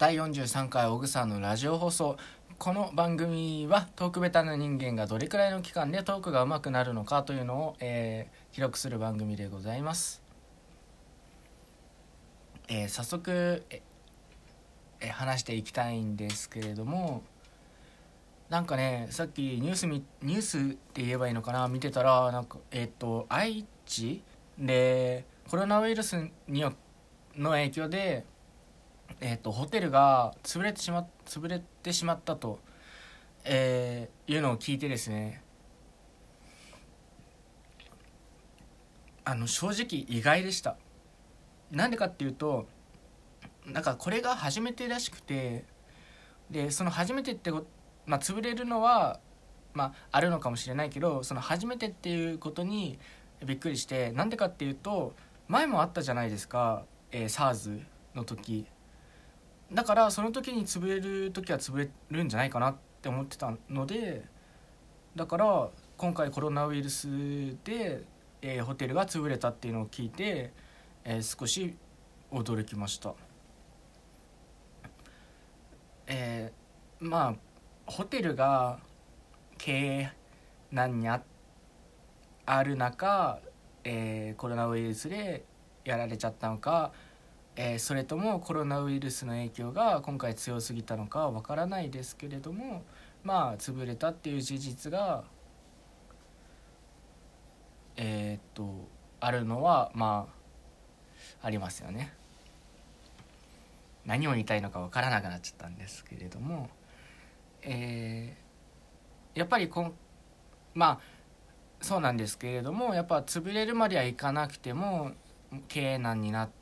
第43回小草のラジオ放送。この番組はトークベタな人間がどれくらいの期間でトークが上手くなるのかというのを、えー、記録する番組でございます、えー、早速え、え、話していきたいんですけれどもなんかねさっきニュースニュースって言えばいいのかな見てたらなんかえっ、ー、と愛知でコロナウイルスによの影響でえーと、ホテルが潰れてしま潰れてしまったと、えー、いうのを聞いてですねあの正直意外でした。なんでかっていうとなんかこれが初めてらしくてでその初めてってまあ、潰れるのは、まあ、あるのかもしれないけどその初めてっていうことにびっくりしてなんでかっていうと前もあったじゃないですか、えー、SARS の時。だからその時に潰れる時は潰れるんじゃないかなって思ってたのでだから今回コロナウイルスで、えー、ホテルが潰れたっていうのを聞いて、えー、少し驚きました。えー、まあホテルが経営難にあある中、えー、コロナウイルスでやられちゃったのかえー、それともコロナウイルスの影響が今回強すぎたのかわからないですけれどもまあ潰れたっていう事実がえー、っとあるのはまあありますよね。何を言いたいのか分からなくなっちゃったんですけれども、えー、やっぱりこんまあそうなんですけれどもやっぱ潰れるまではいかなくても経営難になって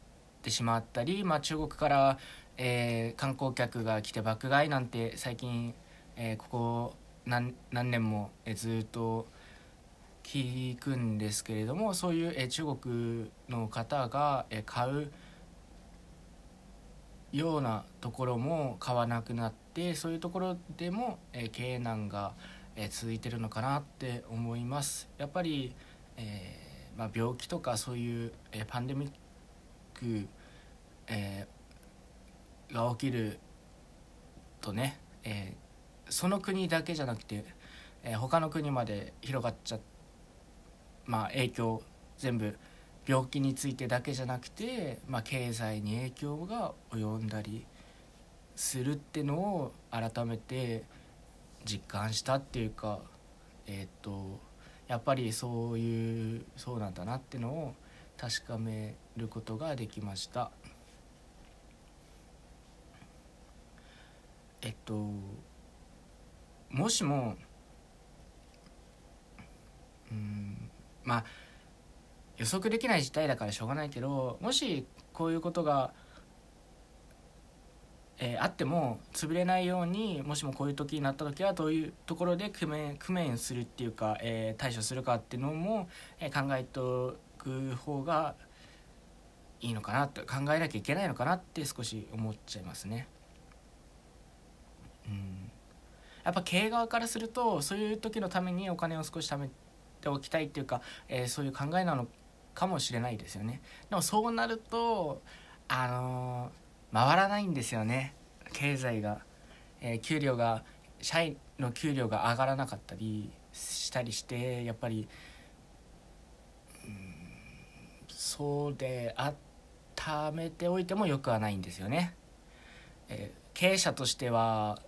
ってしまったり、まあ、中国から、えー、観光客が来て爆買いなんて最近、えー、ここ何何年も、えー、ずっと聞くんですけれどもそういう、えー、中国の方が、えー、買うようなところも買わなくなってそういうところでも、えー、経営難が、えー、続いてるのかなって思います。やっぱり、えーまあ、病気とかそういう、えー、パンデミック、えー、が起きるとね、えー、その国だけじゃなくて、えー、他の国まで広がっちゃまあ影響全部病気についてだけじゃなくて、まあ、経済に影響が及んだりするってのを改めて実感したっていうかえっ、とやっぱりそういうそうなんだなってのを確かめることができました。えっともしもうんまあ予測できない事態だからしょうがないけどもしこういうことが、えー、あっても潰れないようにもしもこういう時になった時はどういうところで工面工面するっていうか、えー、対処するかっていうのも、えー、考えとく方がいいのかなって考えなきゃいけないのかなって少し思っちゃいますね。うん、やっぱ経営側からするとそういう時のためにお金を少し貯めておきたいっていうか、えー、そういう考えなのかもしれないですよね。でもそうなるとあのー、回らないんですよね経済が、えー、給料が社員の給料が上がらなかったりしたりしてやっぱりうんそうであためておいてもよくはないんですよね。え、経営者としては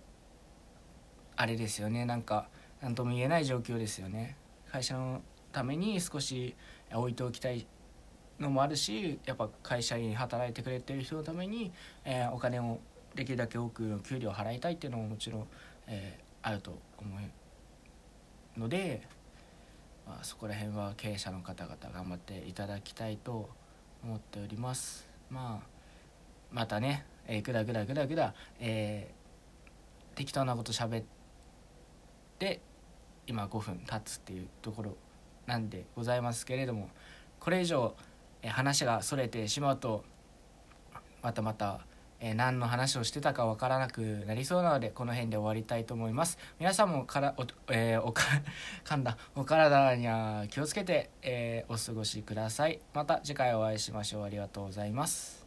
あれですよねなんか何とも言えない状況ですよね。会社のために少し置いておきたいのもあるしやっぱ会社に働いてくれてる人のために、えー、お金をできるだけ多くの給料を払いたいっていうのももちろん、えー、あると思うので。まあ、そこら辺は経営者の方々頑張っていただきたいと思っておりますまあまたね、えー、ぐだぐだぐだぐだ、えー、適当なこと喋って今5分経つっていうところなんでございますけれどもこれ以上、話がそれてしまうとまたまた、何の話をしてたかわからなくなりそうなのでこの辺で終わりたいと思います。皆さんもからお,、えー、おか 噛んだお体には気をつけて、えー、お過ごしください。また次回お会いしましょう。ありがとうございます。